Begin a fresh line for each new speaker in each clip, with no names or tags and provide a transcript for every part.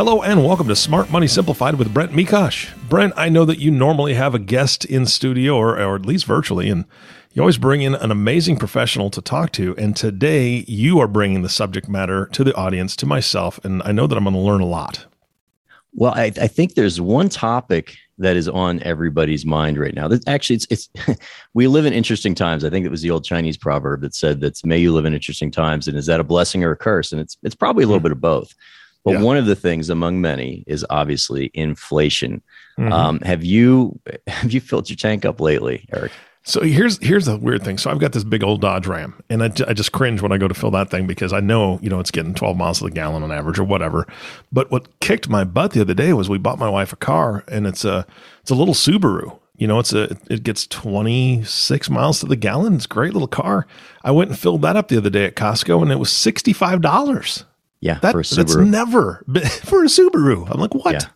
Hello and welcome to Smart Money Simplified with Brent Mekosh. Brent, I know that you normally have a guest in studio or, or at least virtually, and you always bring in an amazing professional to talk to. And today you are bringing the subject matter to the audience, to myself, and I know that I'm going to learn a lot.
Well, I, I think there's one topic that is on everybody's mind right now. That actually, it's it's we live in interesting times. I think it was the old Chinese proverb that said that "May you live in interesting times," and is that a blessing or a curse? And it's it's probably a little mm-hmm. bit of both. But yeah. one of the things among many is obviously inflation. Mm-hmm. Um, have you have you filled your tank up lately, Eric?
So here's here's the weird thing. So I've got this big old Dodge Ram, and I, I just cringe when I go to fill that thing because I know you know it's getting 12 miles to the gallon on average or whatever. But what kicked my butt the other day was we bought my wife a car, and it's a it's a little Subaru. You know, it's a it gets 26 miles to the gallon. It's a great little car. I went and filled that up the other day at Costco, and it was 65 dollars.
Yeah,
that, for a Subaru. That's never for a Subaru. I'm like, what?
Yeah.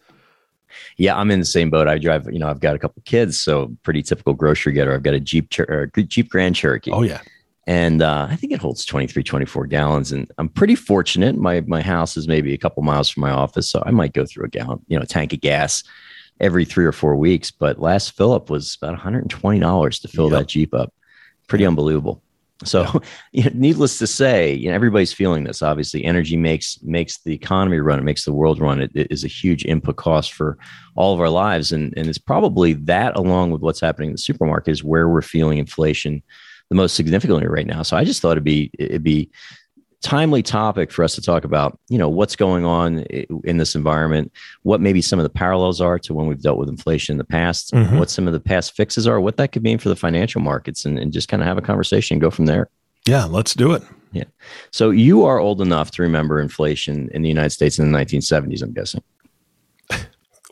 yeah. I'm in the same boat. I drive. You know, I've got a couple kids, so pretty typical grocery getter. I've got a Jeep Cher- Jeep Grand Cherokee.
Oh yeah,
and uh, I think it holds 23, 24 gallons. And I'm pretty fortunate. My my house is maybe a couple miles from my office, so I might go through a gallon, you know, tank of gas every three or four weeks. But last fill up was about 120 dollars to fill yep. that Jeep up. Pretty unbelievable. So, yeah. you know, needless to say, you know, everybody's feeling this. Obviously, energy makes makes the economy run. It makes the world run. It, it is a huge input cost for all of our lives, and and it's probably that, along with what's happening in the supermarket, is where we're feeling inflation the most significantly right now. So, I just thought it'd be it'd be timely topic for us to talk about you know what's going on in this environment what maybe some of the parallels are to when we've dealt with inflation in the past mm-hmm. what some of the past fixes are what that could mean for the financial markets and, and just kind of have a conversation and go from there.
Yeah let's do it.
Yeah. So you are old enough to remember inflation in the united states in the 1970s i'm guessing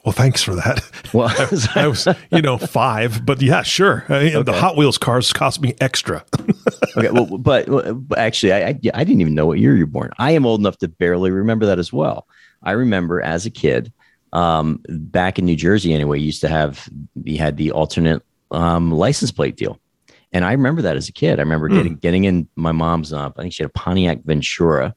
well, thanks for that. Well, I was, I was, you know, five, but yeah, sure. okay. The Hot Wheels cars cost me extra.
okay, well, but, but actually, I, I, I didn't even know what year you were born. I am old enough to barely remember that as well. I remember as a kid, um, back in New Jersey, anyway, used to have we had the alternate um, license plate deal, and I remember that as a kid. I remember mm. getting getting in my mom's. Uh, I think she had a Pontiac Ventura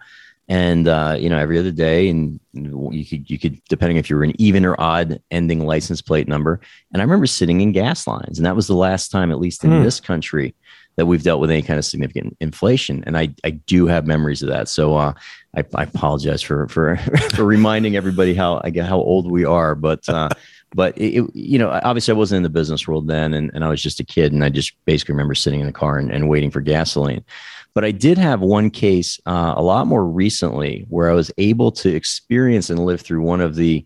and uh, you know every other day and you could you could depending if you were an even or odd ending license plate number. And i remember sitting in gas lines and that was the last time at least in hmm. this country that we've dealt with any kind of significant inflation. And i i do have memories of that. So uh, I, I, apologize for for for reminding everybody how I get how old we are. But uh, but it, it, you know obviously i wasn't in the business world then and, and i was just a kid and i just basically remember sitting in the car and, and waiting for gasoline but I did have one case uh, a lot more recently where I was able to experience and live through one of the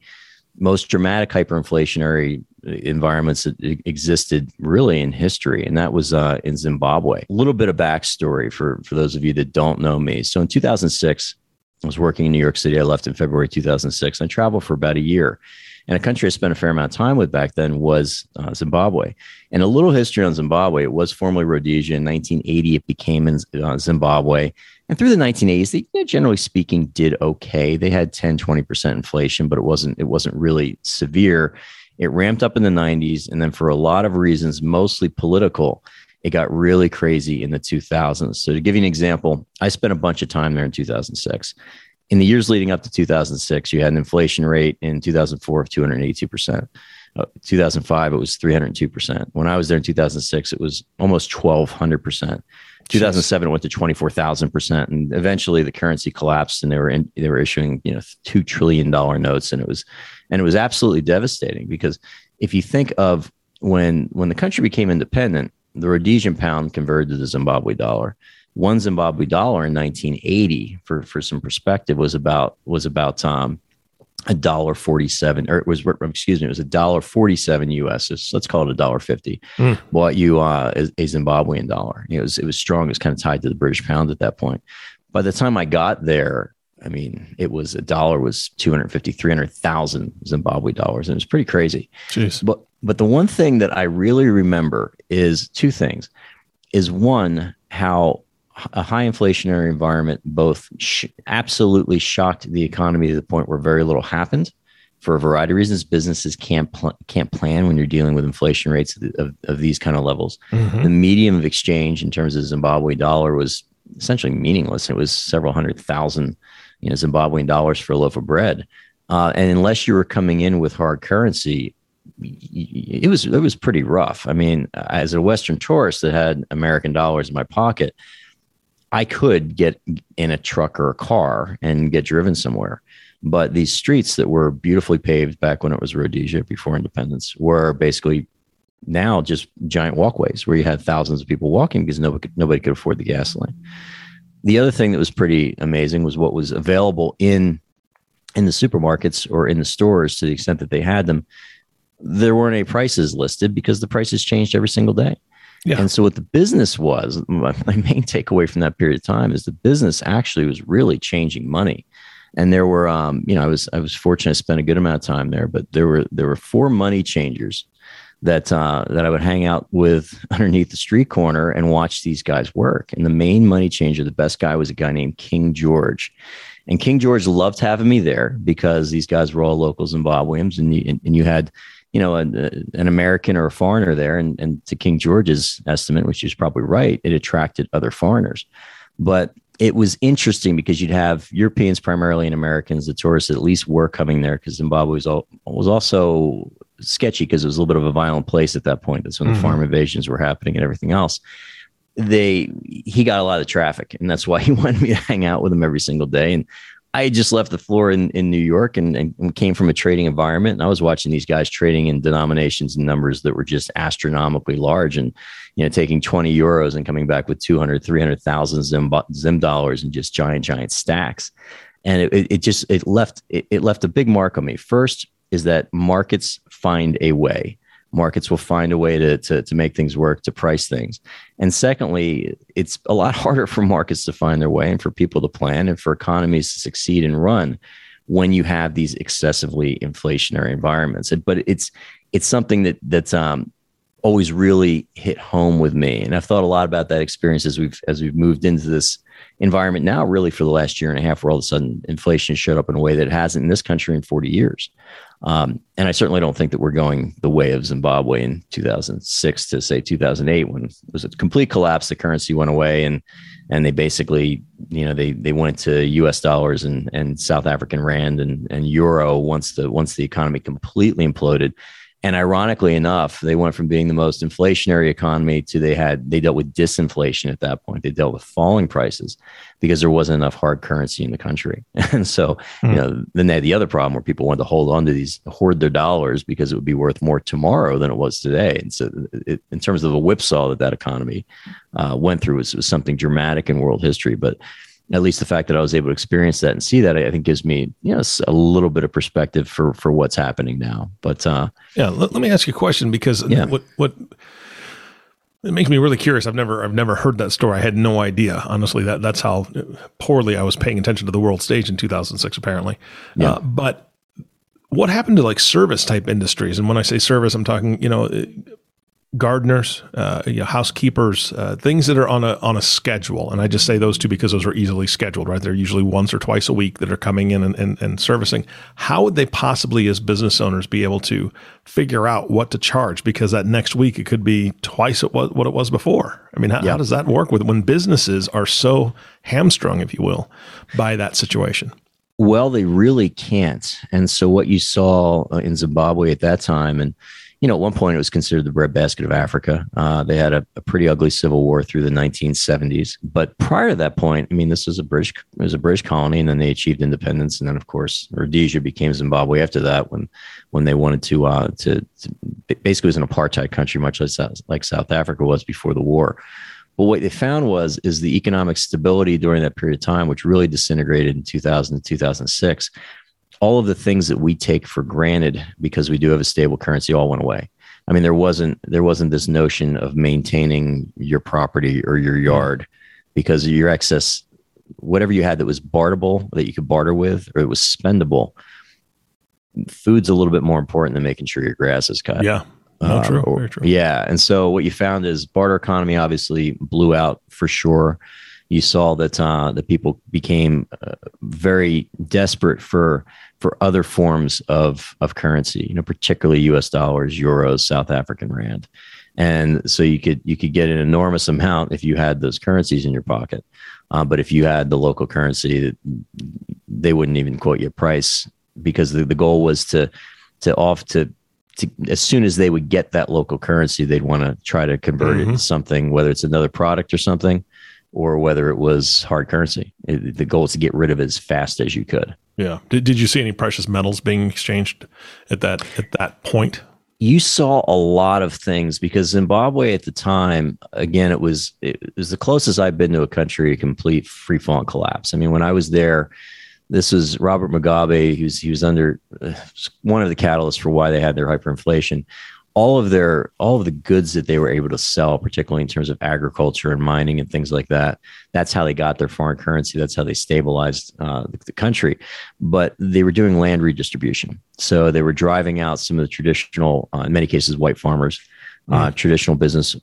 most dramatic hyperinflationary uh, environments that existed really in history, and that was uh, in Zimbabwe. A little bit of backstory for for those of you that don't know me. So in 2006, I was working in New York City. I left in February 2006. I traveled for about a year. And a country I spent a fair amount of time with back then was uh, Zimbabwe. And a little history on Zimbabwe. It was formerly Rhodesia. In 1980, it became in, uh, Zimbabwe. And through the 1980s, they, you know, generally speaking, did okay. They had 10, 20% inflation, but it wasn't it wasn't really severe. It ramped up in the 90s, and then for a lot of reasons, mostly political, it got really crazy in the 2000s. So to give you an example, I spent a bunch of time there in 2006 in the years leading up to 2006, you had an inflation rate in 2004 of 282%. Uh, 2005, it was 302%. When I was there in 2006, it was almost 1200%. 2007 it went to 24,000%. And eventually the currency collapsed and they were in, they were issuing, you know, $2 trillion notes. And it was, and it was absolutely devastating because if you think of when, when the country became independent, the Rhodesian pound converted to the Zimbabwe dollar one Zimbabwe dollar in 1980, for for some perspective, was about was about um, a dollar forty seven, or it was excuse me, it was a dollar forty seven US. So let's call it a dollar fifty. Mm. Bought you uh, a, a Zimbabwean dollar. It was it was strong. It was kind of tied to the British pound at that point. By the time I got there, I mean, it was a dollar was 250, 300,000 Zimbabwe dollars. And it was pretty crazy.
Jeez.
But, but the one thing that I really remember is two things is one, how a high inflationary environment both sh- absolutely shocked the economy to the point where very little happened for a variety of reasons. Businesses can't pl- can't plan when you're dealing with inflation rates of, of, of these kind of levels.
Mhm.
The medium of exchange in terms of Zimbabwe dollar was essentially meaningless. It was several hundred thousand, you know, Zimbabwean dollars for a loaf of bread. Uh, and unless you were coming in with hard currency, it was it was pretty rough. I mean, as a Western tourist that had American dollars in my pocket, I could get in a truck or a car and get driven somewhere. But these streets that were beautifully paved back when it was Rhodesia before independence were basically now just giant walkways where you had thousands of people walking because nobody could, nobody could afford the gasoline. The other thing that was pretty amazing was what was available in in the supermarkets or in the stores to the extent that they had them. There weren't any prices listed because the prices changed every single day.
Yeah.
And so what the business was, my, my main takeaway from that period of time is the business actually was really changing money. And there were, um, you know, I was I was fortunate to spend a good amount of time there, but there were there were four money changers that uh, that I would hang out with underneath the street corner and watch these guys work. And the main money changer, the best guy, was a guy named King George. And King George loved having me there because these guys were all local Zimbabweans, and you, and, and you had, you know, an, an American or a foreigner there. And, and to King George's estimate, which is probably right, it attracted other foreigners. But it was interesting because you'd have Europeans primarily and Americans, the tourists at least were coming there because Zimbabwe was, all, was also sketchy because it was a little bit of a violent place at that point. That's when
Mhm.
the farm invasions were happening and everything else. They he got a lot of traffic, and that's why he wanted me to hang out with him every single day. And I had just left the floor in, in New York and, and came from a trading environment. And I was watching these guys trading in denominations and numbers that were just astronomically large and, you know, taking 20 euros and coming back with 200, 300,000 Zim, Zim dollars and just giant, giant stacks. And it, it just, it left, it, it left a big mark on me. First is that markets find a way. Markets will find a way to, to, to make things work, to price things. And secondly, it's a lot harder for markets to find their way and for people to plan and for economies to succeed and run when you have these excessively inflationary environments. But it's it's something that that's um, always really hit home with me, and I've thought a lot about that experience as we've as we've moved into this environment now. Really, for the last year and a half, where all of a sudden inflation showed up in a way that hasn't in this country in forty years. Um, and I certainly don't think that we're going the way of Zimbabwe in 2006 to say 2008 when it was a complete collapse. The currency went away and and they basically, you know, they they went to U.S. dollars and and South African rand and and euro once the once the economy completely imploded. And ironically enough, they went from being the most inflationary economy to they had they dealt with disinflation at that point. They dealt with falling prices because there wasn't enough hard currency in the country. And so,
Hmm.
you know, then they had the other problem where people wanted to hold on to these, hoard their dollars because it would be worth more tomorrow than it was today. And so, it, in terms of the whipsaw that that economy uh, went through, was, was something dramatic in world history. But at least the fact that I was able to experience that and see that, I think gives me, you know, a little bit of perspective for for what's happening now. But uh,
Yeah, let, let me ask you a question because
Yeah.
what what it makes me really curious. I've never I've never heard that story. I had no idea. Honestly, that that's how poorly I was paying attention to the world stage in 2006 apparently.
Yeah.
Uh, but what happened to like service type industries? And when I say service, I'm talking, you know, gardeners, uh, you know, housekeepers, uh, things that are on a on a schedule. And I just say those two because those are easily scheduled, right? They're usually once or twice a week that are coming in and, and, and servicing. How would they possibly, as business owners, be able to figure out what to charge? Because that next week it could be twice what it was before. I mean, how,
Yeah.
how does that work with when businesses are so hamstrung, if you will, by that situation?
Well, they really can't. And so, what you saw uh, in Zimbabwe at that time, and you know, at one point it was considered the breadbasket of Africa. Uh, they had a, a pretty ugly civil war through the 1970s. But prior to that point, I mean, this was a British it was a British colony, and then they achieved independence, and then of course Rhodesia became Zimbabwe after that when when they wanted to uh, to, to basically was an apartheid country, much like South, like South Africa was before the war. But what they found was is the economic stability during that period of time, which really disintegrated in 2000 to 2006. All of the things that we take for granted because we do have a stable currency all went away. I mean, there wasn't there wasn't this notion of maintaining your property or your yard because your excess whatever you had that was barterable that you could barter with, or it was spendable. Food's a little bit more important than making sure your grass is cut.
Yeah. No,
Um,
true.
or-
true.
Yeah. And so what you found is barter economy obviously blew out for sure. You saw that uh, the people became uh, very desperate for for other forms of of currency, you know, particularly U.S. dollars, euros, South African rand, and so you could you could get an enormous amount if you had those currencies in your pocket. Uh, but if you had the local currency, they wouldn't even quote you a price because the, the goal was to to off to to, as soon as they would get that local currency, they'd want to try to convert it
Mhm.
to something, whether it's another product or something, or whether it was hard currency. It- the goal is to get rid of it as fast as you could.
Yeah. Did, did you see any precious metals being exchanged at that at that point?
You saw a lot of things because Zimbabwe at the time, again, it was it was the closest I've been to a country to complete free fall and collapse. I mean, when I was there, this was Robert Mugabe. who's was he was under uh, one of the catalysts for why they had their hyperinflation. All of their all of the goods that they were able to sell, particularly in terms of agriculture and mining and things like that, that's how they got their foreign currency. That's how they stabilized uh, the, the country. But they were doing land redistribution, so they were driving out some of the traditional, uh, in many cases, white farmers. Uh, traditional business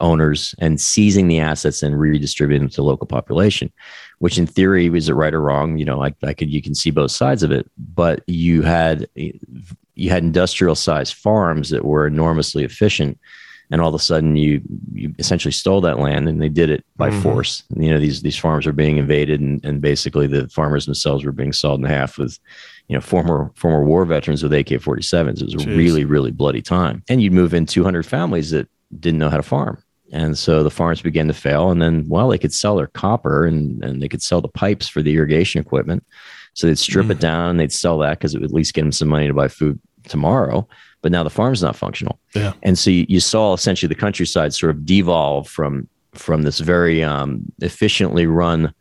owners and seizing the assets and redistributing them to the local population which in theory was it right or wrong you know I, I could you can see both sides of it but you had you had industrial sized farms that were enormously efficient and all of a sudden you you essentially stole that land and they did it by
Mhm.
force you know these these farms were being invaded and, and basically the farmers themselves were being sawed in half with you know former former war veterans with AK-47s it was a really really bloody time and you'd move in 200 families that didn't know how to farm and so the farms began to fail. And then, well, they could sell their copper and, and they could sell the pipes for the irrigation equipment. So they'd strip it
Mm.
down and they'd sell that because it would at least get them some money to buy food tomorrow. But now the farm's not functional.
Yeah.
And so you, you saw essentially the countryside sort of devolve from from this very um, efficiently run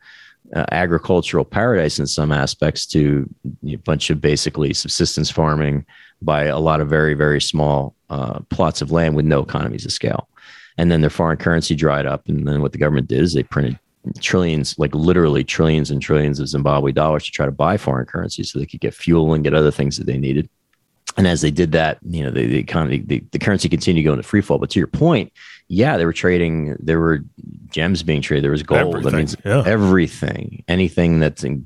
uh, agricultural paradise in some aspects to a bunch of basically subsistence farming by a lot of very very small uh, plots of land with no economies of scale and then their foreign currency dried up and then what the government did is they printed trillions like literally trillions and trillions of zimbabwe dollars to try to buy foreign currency so they could get fuel and get other things that they needed. And as they did that you know the, the economy the, the currency continued going to go into free fall. But to your point yeah they were trading there were gems being traded. There was gold. That
Everything,
means
yeah.
everything. Anything that's in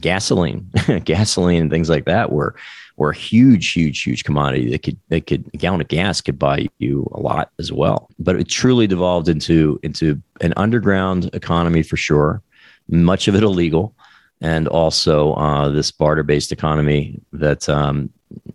gasoline gasoline and things like that were were a huge huge huge commodity that could they could a gallon of gas could buy you a lot as well but it truly devolved into into an underground economy for sure much of it illegal and also uh, this barter based economy that um,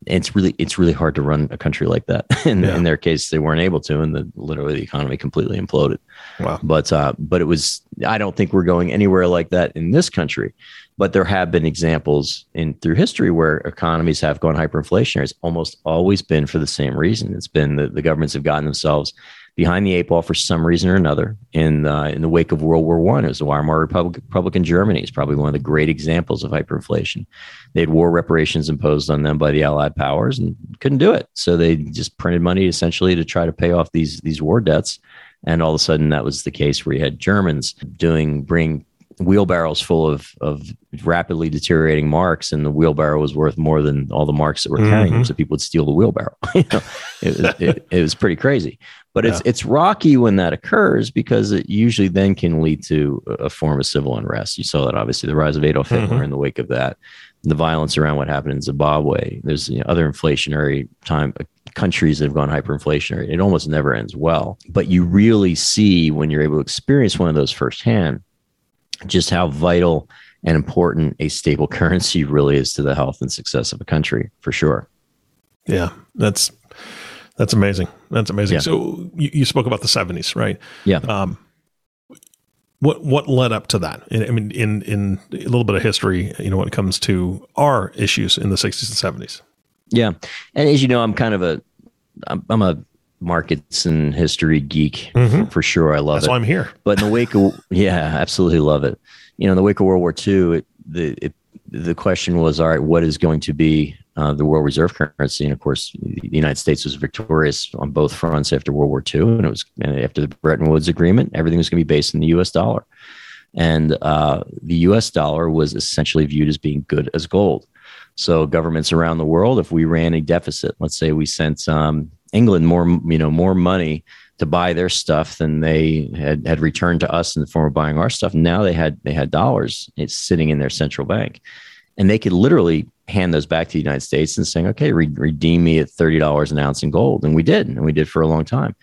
it's really it's really hard to run a country like that in,
Yeah.
in their case they weren't able to and the literally the economy completely imploded
Wow.
but uh, but it was I don't think we're going anywhere like that in this country. But there have been examples in through history where economies have gone hyperinflationary. It's almost always been for the same reason. It's been that the governments have gotten themselves behind the eight ball for some reason or another. In uh, in the wake of World War One, it was the Weimar Republic, Republic in Germany. It's probably one of the great examples of hyperinflation. They had war reparations imposed on them by the Allied powers and couldn't do it, so they just printed money essentially to try to pay off these these war debts. And all of a sudden, that was the case where you had Germans doing bring wheelbarrows full of of rapidly deteriorating marks, and the wheelbarrow was worth more than all the marks that were carrying them.
Mhm.
So people would steal the wheelbarrow. You know, it, was, it, it was pretty crazy. But it's it's rocky when that occurs because it usually then can lead to a form of civil unrest. You saw that obviously the rise of Adolf Hitler
Mhm.
in the wake of that, the violence around what happened in Zimbabwe. There's you know, other inflationary time countries that have gone hyperinflationary. It almost never ends well. But you really see when you're able to experience one of those firsthand, just how vital and important a stable currency really is to the health and success of a country, for sure.
Yeah, that's that's amazing. That's amazing.
Yeah.
So you, you spoke about the seventies, right?
Yeah.
Um, what what led up to that? I mean, in in a little bit of history, you know, when it comes to our issues in the sixties and seventies.
Yeah, and as you know, I'm kind of a I'm, I'm a markets and history geek
Mhm.
for, for sure. I love
That's
it.
why I'm here.
But in the wake of yeah, absolutely love it. You know, in the wake of World War II, it, the it, the question was, all right, what is going to be uh, the world reserve currency? And of course, the United States was victorious on both fronts after World War II, and it was and after the Bretton Woods Agreement, everything was going to be based in the U.S. dollar. and uh, the U.S. dollar was essentially viewed as being good as gold. So governments around the world, if we ran a deficit, let's say we sent um, England more, you know, more money to buy their stuff than they had had returned to us in the form of buying our stuff. Now they had they had dollars. It's sitting in their central bank, and they could literally hand those back to the United States and saying, "Okay, re- redeem me at thirty dollars an ounce in gold," and we did, and we did for a long time.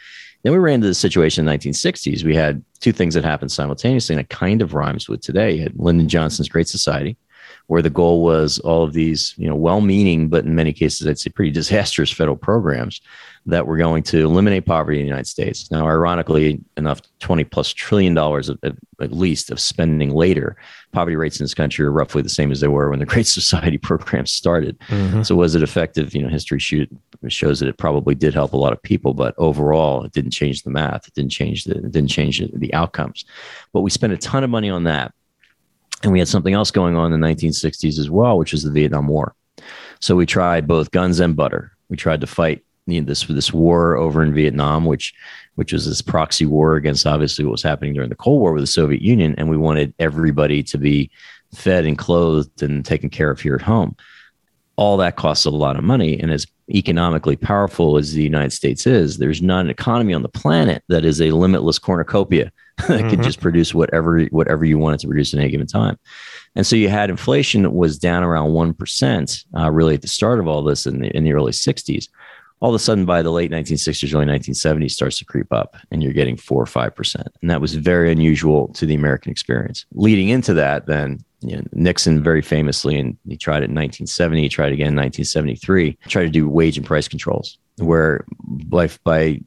Then we ran into the situation in the 1960s. We had two things that happened simultaneously, and it kind of rhymes with today. You had Lyndon Johnson's Great Society, where the goal was all of these, you know, well-meaning, but in many cases, I'd say pretty disastrous federal programs that were going to eliminate poverty in the United States. Now, ironically enough, 20 plus trillion dollars of, at least of spending later, poverty rates in this country are roughly the same as they were when the Great Society program started. Mm-hmm. So was it effective? You know, history shoot, shows that it probably did help a lot of people, but overall, it didn't change the math. It didn't change the, it didn't change the outcomes. But we spent a ton of money on that and we had something else going on in the 1960s as well, which was the Vietnam War. So we tried both guns and butter. We tried to fight you know, this this war over in Vietnam, which which was this proxy war against obviously what was happening during the Cold War with the Soviet Union, and we wanted everybody to be fed and clothed and taken care of here at home. All that costs a lot of money, and as economically powerful as the United States is, there's not an economy on the planet that is a limitless cornucopia that mm-hmm. could just produce whatever whatever you wanted to produce at any given time. And so you had inflation that was down around one percent, uh, really at the start of all this in the in the early '60s. All of a sudden, by the late 1960s, early 1970s, starts to creep up, and you're getting four or five percent, and that was very unusual to the American experience. Leading into that, then you know, Nixon very famously, and he tried it in 1970, he tried again in 1973, tried to do wage and price controls where by, by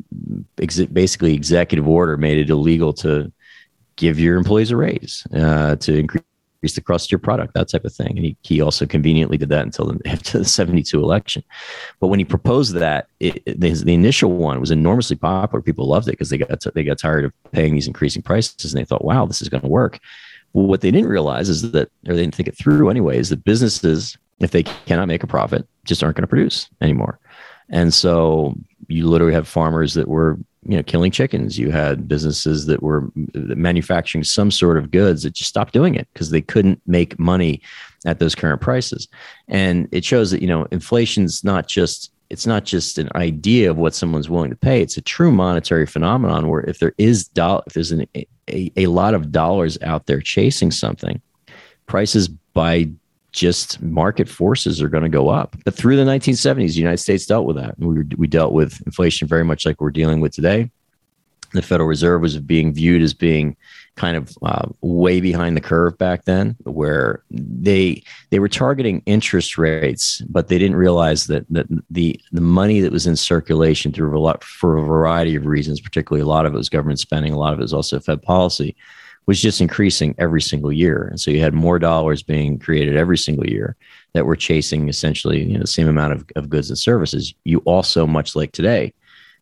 ex- basically executive order made it illegal to give your employees a raise uh, to increase the cost of your product, that type of thing. And he, he also conveniently did that until the, after the 72 election. But when he proposed that, it, the, the initial one was enormously popular. People loved it because they got, they got tired of paying these increasing prices and they thought, wow, this is going to work. What they didn't realize is that, or they didn't think it through anyway, is that businesses, if they cannot make a profit, just aren't going to produce anymore. And so you literally have farmers that were, you know, killing chickens. You had businesses that were manufacturing some sort of goods that just stopped doing it because they couldn't make money at those current prices. And it shows that, you know, inflation's not just it's not just an idea of what someone's willing to pay. It's a true monetary phenomenon where if there is do- if there's an, a, a lot of dollars out there chasing something, prices by just market forces are going to go up. But through the 1970s, the United States dealt with that. We, we dealt with inflation very much like we're dealing with today. The Federal Reserve was being viewed as being kind of uh, way behind the curve back then, where they they were targeting interest rates, but they didn't realize that that the the money that was in circulation through a lot for a variety of reasons, particularly a lot of it was government spending, a lot of it was also Fed policy was just increasing every single year. And so you had more dollars being created every single year that were chasing essentially you know, the same amount of, of goods and services. You also, much like today,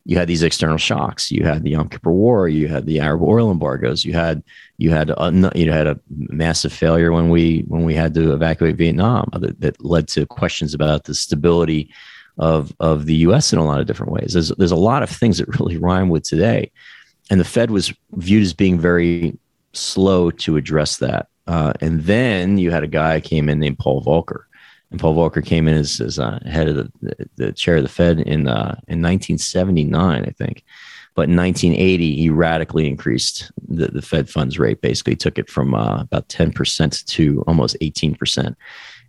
you had these external shocks. You had the Yom Kippur War. You had the Arab oil embargoes. You had you had a, you had a massive failure when we when we had to evacuate Vietnam that, that led to questions about the stability of of the U.S. in a lot of different ways. There's there's a lot of things that really rhyme with today, and the Fed was viewed as being very slow to address that. Uh, and then you had a guy came in named Paul Volcker, and Paul Volcker came in as, as uh, head of the, the, chair of the Fed in uh, in 1979, I think. But in 1980, he radically increased the, the Fed funds rate. Basically, took it from uh, about 10% to almost 18%,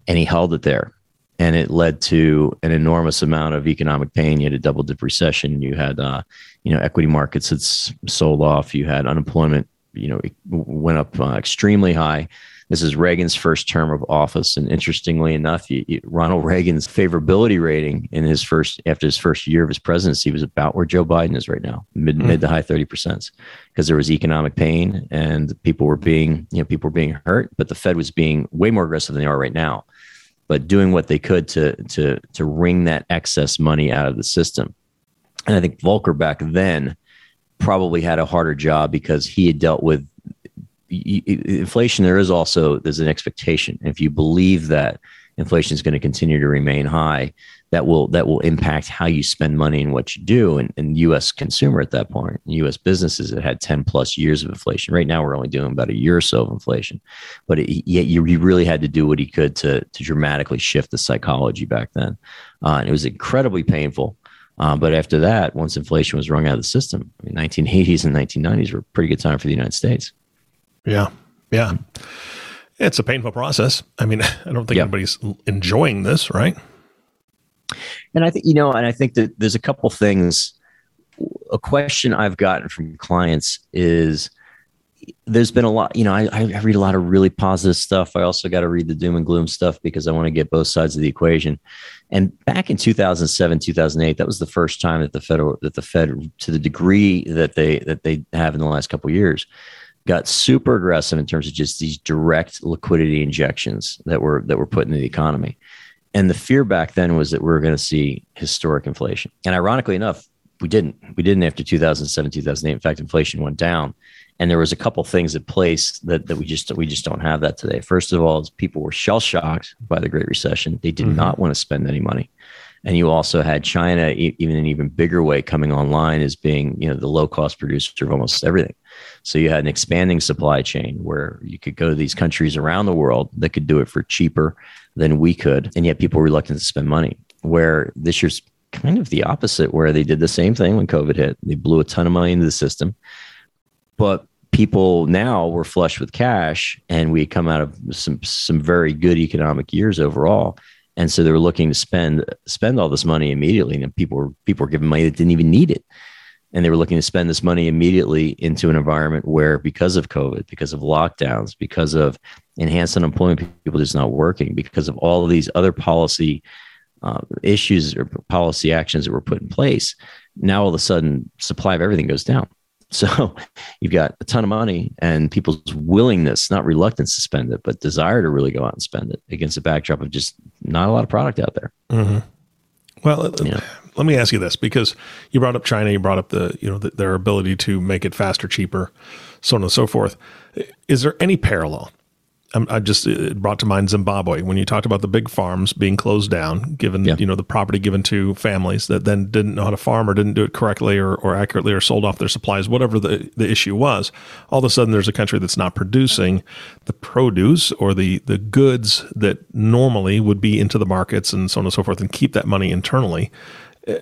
and he held it there. And it led to an enormous amount of economic pain. You had a double dip recession. You had, uh, you know, equity markets that sold off. You had unemployment you know, went up uh, extremely high. This is Reagan's first term of office, and interestingly enough, you, you, Ronald Reagan's favorability rating in his first after his first year of his presidency was about where Joe Biden is right now, mid mm. mid to high thirty percent, because there was economic pain and people were being you know people were being hurt, but the Fed was being way more aggressive than they are right now, but doing what they could to to to wring that excess money out of the system. And I think Volcker back then probably had a harder job because he had dealt with inflation there is also there's an expectation. If you believe that inflation is going to continue to remain high that will that will impact how you spend money and what you do and, and us consumer at that point. Us businesses that had 10 plus years of inflation. Right now we're only doing about a year or so of inflation. But it, yet you, you really had to do what he could to, to dramatically shift the psychology back then. Uh, and it was incredibly painful. Uh, but after that once inflation was wrung out of the system I mean, 1980s and 1990s were a pretty good time for the united states
yeah yeah it's a painful process i mean i don't think yep. anybody's enjoying this right
and I think, you know, and I think that there's a couple things. A question I've gotten from clients is there's been a lot, you know, I, I read a lot of really positive stuff. I also got to read the doom and gloom stuff because I want to get both sides of the equation. And back in 2007, 2008, that was the first time that the federal, that the Fed, to the degree that they, that they have in the last couple years, got super aggressive in terms of just these direct liquidity injections that were that were put into the economy. And the fear back then was that we were going to see historic inflation. And ironically enough, we didn't. We didn't after 2007, 2008. In fact, inflation went down. And there was a couple things at place that, that we just we just don't have that today. First of all, people were shell shocked by the Great Recession. They did mm-hmm. not want to spend any money. And you also had China, even an even bigger way, coming online as being you know the low cost producer of almost everything. So you had an expanding supply chain where you could go to these countries around the world that could do it for cheaper than we could. And yet people were reluctant to spend money. Where this year's kind of the opposite, where they did the same thing when COVID hit. They blew a ton of money into the system. But people now were flush with cash and we come out of some some very good economic years overall. And so they were looking to spend spend all this money immediately. And people were people were giving money that didn't even need it and they were looking to spend this money immediately into an environment where because of covid because of lockdowns because of enhanced unemployment people just not working because of all of these other policy uh, issues or policy actions that were put in place now all of a sudden supply of everything goes down so you've got a ton of money and people's willingness not reluctance to spend it but desire to really go out and spend it against a backdrop of just not a lot of product out there
mm-hmm. well let me ask you this because you brought up China, you brought up the you know the, their ability to make it faster, cheaper, so on and so forth. Is there any parallel I just it brought to mind Zimbabwe when you talked about the big farms being closed down, given yeah. you know the property given to families that then didn't know how to farm or didn't do it correctly or, or accurately or sold off their supplies, whatever the, the issue was. All of a sudden, there's a country that's not producing the produce or the the goods that normally would be into the markets and so on and so forth, and keep that money internally. Eh,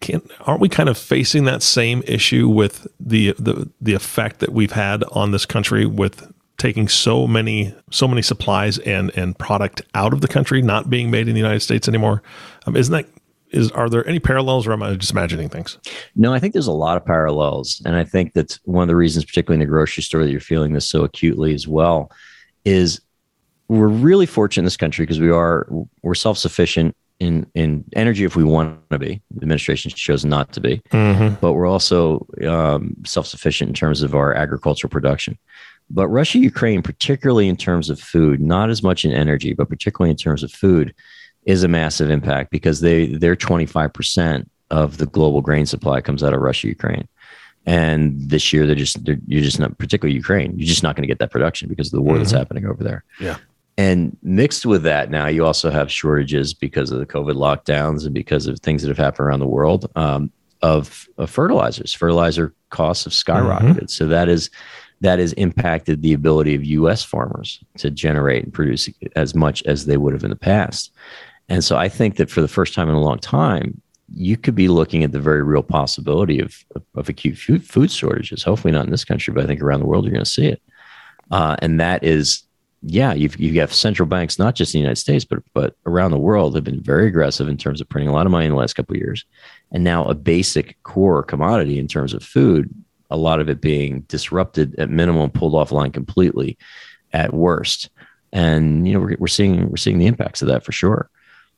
can, aren't we kind of facing that same issue with the, the the effect that we've had on this country with taking so many so many supplies and and product out of the country, not being made in the United States anymore. Um, isn't that is are there any parallels, or am I just imagining things?
No, I think there's a lot of parallels, and I think that's one of the reasons, particularly in the grocery store, that you're feeling this so acutely as well. Is we're really fortunate in this country because we are we're self sufficient in in energy if we want to be. The administration chose not to be, mm-hmm. but we're also um, self sufficient in terms of our agricultural production. But Russia Ukraine, particularly in terms of food, not as much in energy, but particularly in terms of food, is a massive impact because they they're 25% of the global grain supply comes out of Russia Ukraine. And this year, they're just they're, you're just not particularly Ukraine. You're just not going to get that production because of the war mm-hmm. that's happening over there.
Yeah.
And mixed with that, now you also have shortages because of the COVID lockdowns and because of things that have happened around the world um, of, of fertilizers. Fertilizer costs have skyrocketed. Mm-hmm. So that is that has impacted the ability of U.S. farmers to generate and produce as much as they would have in the past. And so I think that for the first time in a long time, you could be looking at the very real possibility of, of acute food, food shortages. Hopefully not in this country, but I think around the world you're going to see it. Uh, and that is, yeah, you've you have central banks, not just in the United States, but but around the world, have been very aggressive in terms of printing a lot of money in the last couple of years. And now a basic core commodity in terms of food a lot of it being disrupted at minimum, pulled offline completely at worst. And you know we're, we're seeing we're seeing the impacts of that for sure.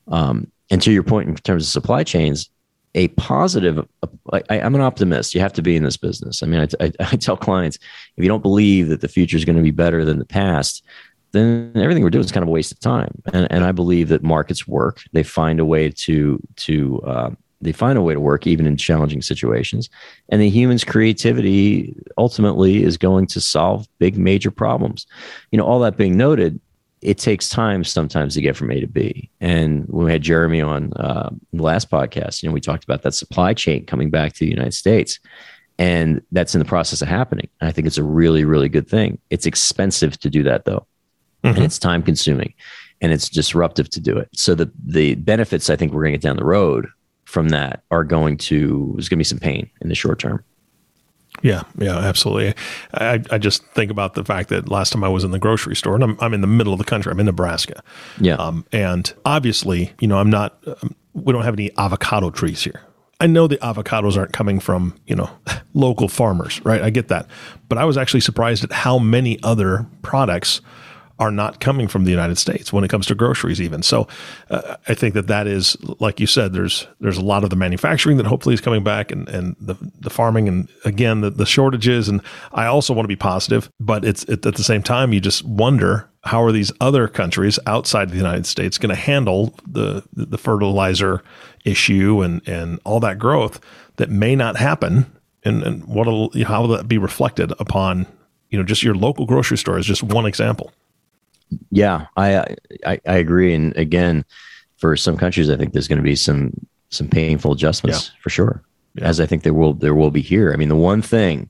Um, and to your point in terms of supply chains, a positive. I, am an optimist. You have to be in this business. I mean, I, I, I tell clients if you don't believe that the future is going to be better than the past, then everything we're doing is kind of a waste of time. And, and I believe that markets work. They find a way to to uh, they find a way to work even in challenging situations and the human's creativity ultimately is going to solve big major problems you know all that being noted it takes time sometimes to get from A to B. And when we had Jeremy on uh, the last podcast, you know, we talked about that supply chain coming back to the United States. And that's in the process of happening. And I think it's a really, really good thing. It's expensive to do that though. Mm-hmm. And it's time consuming and it's disruptive to do it. So the the benefits I think we're gonna get down the road from that are going to there's gonna be some pain in the short term.
Yeah, yeah, absolutely. I, I just think about the fact that last time I was in the grocery store, and I'm, I'm in the middle of the country. I'm in Nebraska.
Yeah. Um,
and obviously, you know, I'm not. Um, we don't have any avocado trees here. I know the avocados aren't coming from you know local farmers, right? I get that, but I was actually surprised at how many other products are not coming from the United States when it comes to groceries, even. So, uh, I think that that is, like you said, there's there's a lot of the manufacturing that hopefully is coming back, and and the the farming, and again the the shortages. And I also want to be positive, but it's it, at the same time you just wonder how are these other countries outside the United States going to handle the the fertilizer issue and and all that growth that may not happen, and and what how will that be reflected upon you know just your local grocery store is just one example.
Yeah, I, I, I agree. And again, for some countries, I think there's going to be some some painful adjustments yeah. for sure. Yeah. As I think there will there will be here. I mean, the one thing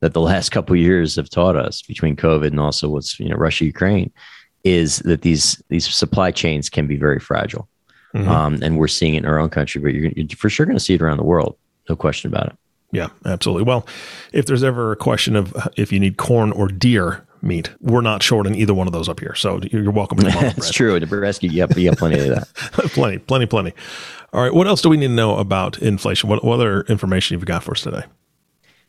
that the last couple years have taught us between COVID and also what's you know Russia Ukraine is that these these supply chains can be very fragile, mm-hmm. um, and we're seeing it in our own country, but you're, you're for sure going to see it around the world. No question about it.
Yeah, absolutely. Well, if there's ever a question of if you need corn or deer, meat. We're not short in either one of those up here. So you're welcome to
That's bread. true. Nebraska, yep, you have plenty of that.
plenty, plenty, plenty. All right. What else do we need to know about inflation? What, what other information you've got for us today?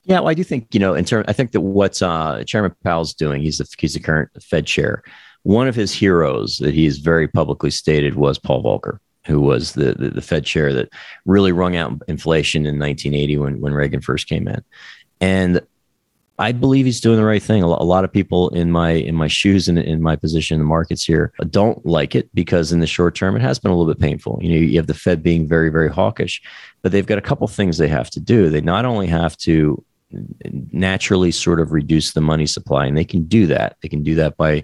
Yeah, well, I do think, you know, in terms, I think that what uh, Chairman Powell's doing, he's the, he's the current Fed chair. One of his heroes that he's very publicly stated was Paul Volcker, who was the, the, the Fed chair that really wrung out inflation in 1980 when, when Reagan first came in. And I believe he's doing the right thing. A lot of people in my in my shoes and in my position in the markets here don't like it because in the short term it has been a little bit painful. You know, you have the Fed being very very hawkish, but they've got a couple things they have to do. They not only have to naturally sort of reduce the money supply and they can do that they can do that by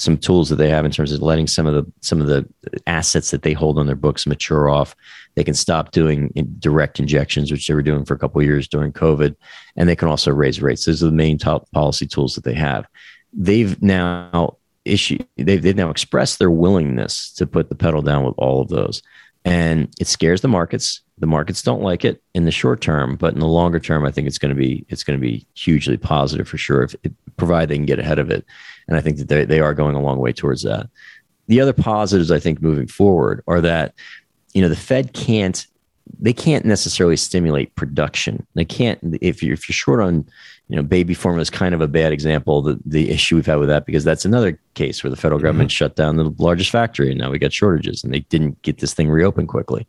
some tools that they have in terms of letting some of the some of the assets that they hold on their books mature off. They can stop doing direct injections which they were doing for a couple years during covid and they can also raise rates. Those are the main top policy tools that they have. They've now issued they've, they've now expressed their willingness to put the pedal down with all of those. And it scares the markets. The markets don't like it in the short term but in the longer term i think it's going to be it's going to be hugely positive for sure if it, they can get ahead of it. And i think that they, they are going a long way towards that. The other positives i think moving forward are that you know the fed can't they can't necessarily stimulate production they can't if you're if you're short on you know, baby formula is kind of a bad example. The the issue we've had with that because that's another case where the federal mm-hmm. government shut down the largest factory and now we got shortages and they didn't get this thing reopened quickly.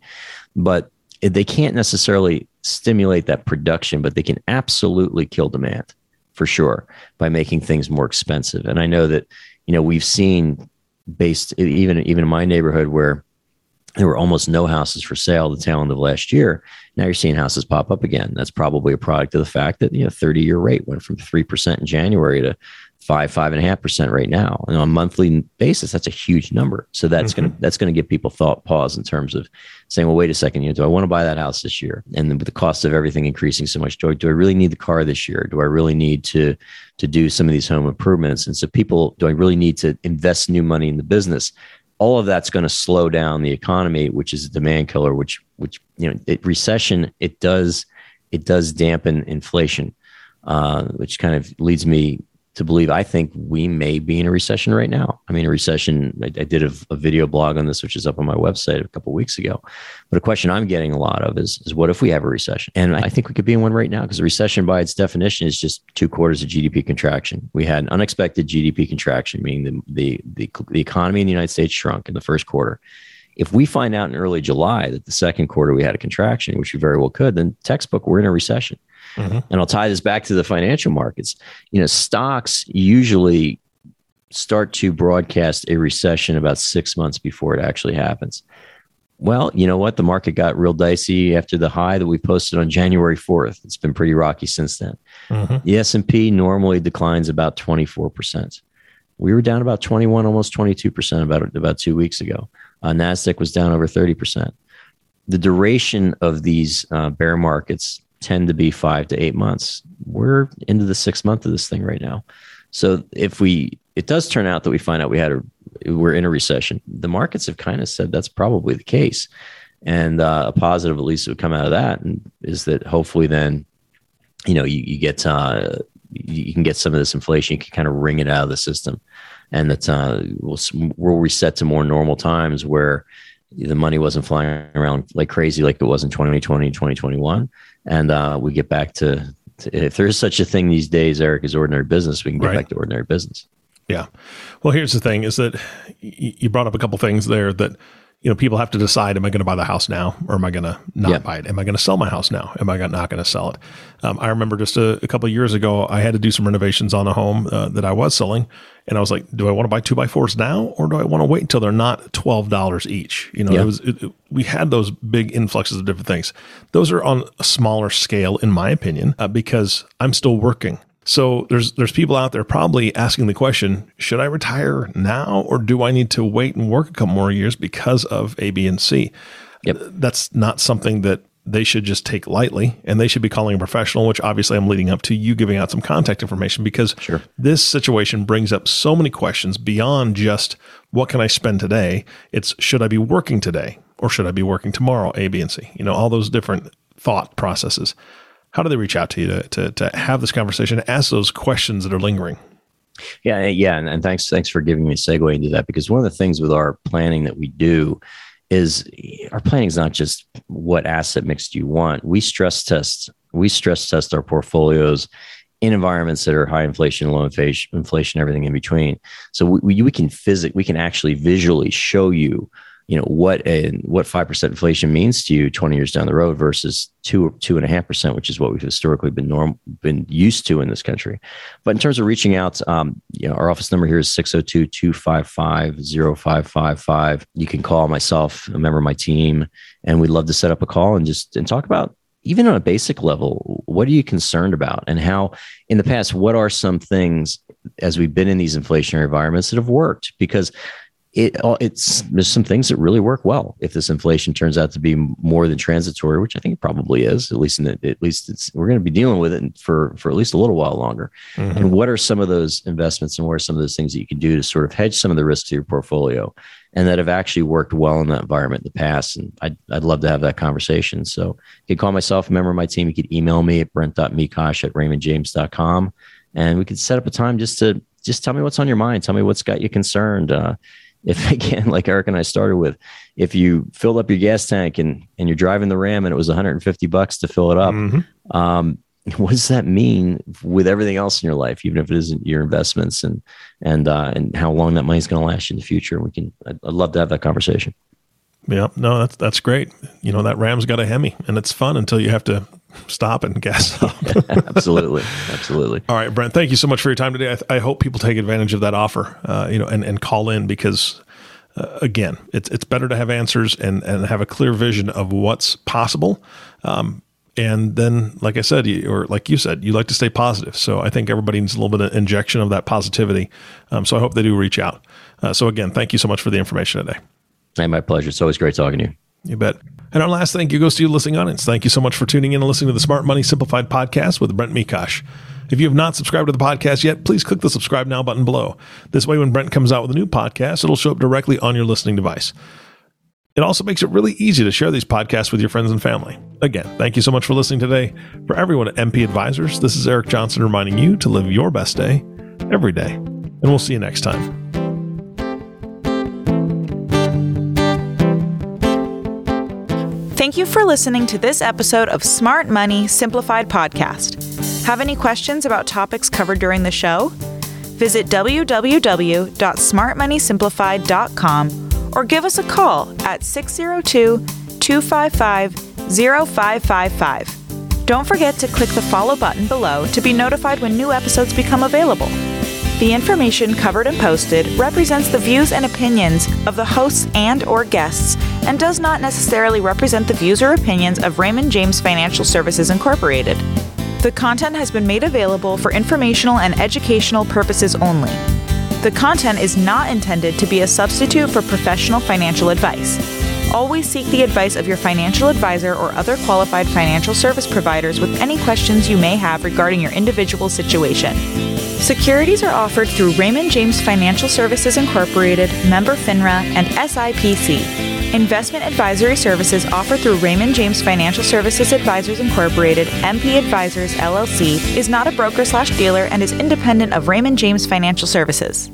But they can't necessarily stimulate that production, but they can absolutely kill demand for sure by making things more expensive. And I know that you know we've seen based even even in my neighborhood where there were almost no houses for sale the tail end of last year. Now you're seeing houses pop up again. That's probably a product of the fact that you know 30 year rate went from three percent in January to five five and a half percent right now, and on a monthly basis, that's a huge number. So that's mm-hmm. gonna that's gonna give people thought pause in terms of saying, well, wait a second, you know, do I want to buy that house this year? And then with the cost of everything increasing so much, do I, do I really need the car this year? Do I really need to to do some of these home improvements? And so people, do I really need to invest new money in the business? All of that's going to slow down the economy, which is a demand killer. Which, which you know, it, recession it does it does dampen inflation, uh, which kind of leads me to believe I think we may be in a recession right now. I mean, a recession. I, I did a, a, video blog on this, which is up on my website a couple weeks ago. But a question I'm getting a lot of is, is what if we have a recession? And I think we could be in one right now because a recession, by its definition, is just two quarters of GDP contraction. We had an unexpected GDP contraction, meaning the the the, the economy in the United States shrunk in the first quarter. If we find out in early July that the second quarter we had a contraction, which we very well could, then textbook we're in a recession. Mm-hmm. And I'll tie this back to the financial markets. You know, stocks usually start to broadcast a recession about six months before it actually happens. Well, you know what? The market got real dicey after the high that we posted on January 4th. It's been pretty rocky since then. Mm-hmm. The S&P normally declines about 24%. we were down about 21, almost 22% about, about two weeks ago. Uh, NASDAQ was down over 30%. The duration of these uh, bear markets tend to be five to eight months. We're into the sixth month of this thing right now. So if we, it does turn out that we find out we had a, we're in a recession, the markets have kind of said that's probably the case. And uh, a positive, at least, would come out of that, and is that hopefully then, you know, you, you get uh, you can get some of this inflation, you can kind of wring it out of the system, and that uh, we'll we'll reset to more normal times where the money wasn't flying around like crazy like it was in 2020 2021 and uh, we get back to, to, if there's such a thing these days eric is ordinary business we can get right. back to ordinary business
yeah well here's the thing is that you brought up a couple things there that you know, people have to decide: Am I going to buy the house now, or am I going to not yeah. buy it? Am I going to sell my house now? Am I not going to sell it? Um, I remember just a, a couple years ago, I had to do some renovations on a home uh, that I was selling, and I was like, "Do I want to buy two by fours now, or do I want to wait until they're not twelve dollars each?" You know, yeah. it was it, it, we had those big influxes of different things. Those are on a smaller scale, in my opinion, uh, because I'm still working. So there's there's people out there probably asking the question, should I retire now or do I need to wait and work a couple more years because of A, B, and C? Yep. That's not something that they should just take lightly and they should be calling a professional, which obviously I'm leading up to you giving out some contact information because sure. this situation brings up so many questions beyond just what can I spend today? It's should I be working today or should I be working tomorrow? A, B, and C. You know, all those different thought processes how do they reach out to you to, to, to have this conversation, ask those questions that are lingering?
Yeah, yeah, and, and thanks thanks for giving me a segue into that because one of the things with our planning that we do is our planning is not just what asset mix do you want. We stress test we stress test our portfolios in environments that are high inflation, low inflation, inflation, everything in between. So we, we can physic we can actually visually show you you know what a what five percent inflation means to you 20 years down the road versus two two and a half percent, which is what we've historically been norm been used to in this country. But in terms of reaching out, um, you know, our office number here is 602-255-0555. You can call myself, a member of my team, and we'd love to set up a call and just and talk about even on a basic level, what are you concerned about? And how in the past, what are some things as we've been in these inflationary environments that have worked? Because it it's there's some things that really work well if this inflation turns out to be more than transitory which i think it probably is at least in the, at least it's we're going to be dealing with it for for at least a little while longer. Mm-hmm. and what are some of those investments and what are some of those things that you can do to sort of hedge some of the risks to your portfolio and that have actually worked well in that environment in the past? And i'd, I'd love to have that conversation. So you can call myself a member of my team. You could email me at brent.mekosh at raymondjames.com and we could set up a time just to just tell me what's on your mind. Tell me what's got you concerned. Uh, if again, like Eric and I started with, if you filled up your gas tank and and you're driving the Ram and it was 150 bucks to fill it up, mm-hmm. um, what does that mean with everything else in your life, even if it isn't your investments and and uh, and how long that money's going to last you in the future? We can. I'd, I'd love to have that conversation.
Yeah, no, that's that's great. You know that Ram's got a Hemi, and it's fun until you have to stop and gas up.
absolutely, absolutely.
All right, Brent, thank you so much for your time today. I, th- I hope people take advantage of that offer, uh, you know, and and call in because. Uh, again, it's it's better to have answers and and have a clear vision of what's possible. Um, and then, like I said, you, or like you said, you like to stay positive. So I think everybody needs a little bit of injection of that positivity. Um, so I hope they do reach out. Uh, so again, thank you so much for the information today.
Hey, my pleasure. It's always great talking to you.
You bet. And our last thank you goes to you, listening audience. Thank you so much for tuning in and listening to the Smart Money Simplified podcast with Brent Mekosh. If you have not subscribed to the podcast yet, please click the subscribe now button below. This way, when Brent comes out with a new podcast, it'll show up directly on your listening device. It also makes it really easy to share these podcasts with your friends and family. Again, thank you so much for listening today. For everyone at MP Advisors, this is Eric Johnson reminding you to live your best day every day. And we'll see you next time.
Thank you for listening to this episode of Smart Money Simplified Podcast. Have any questions about topics covered during the show? Visit www.smartmoneysimplified.com or give us a call at 602 255 0555. Don't forget to click the follow button below to be notified when new episodes become available. The information covered and posted represents the views and opinions of the hosts and or guests and does not necessarily represent the views or opinions of Raymond James Financial Services Incorporated. The content has been made available for informational and educational purposes only. The content is not intended to be a substitute for professional financial advice. Always seek the advice of your financial advisor or other qualified financial service providers with any questions you may have regarding your individual situation. Securities are offered through Raymond James Financial Services Incorporated, member FINRA, and SIPC. Investment advisory services offered through Raymond James Financial Services Advisors Incorporated, MP Advisors LLC, is not a broker slash dealer and is independent of Raymond James Financial Services.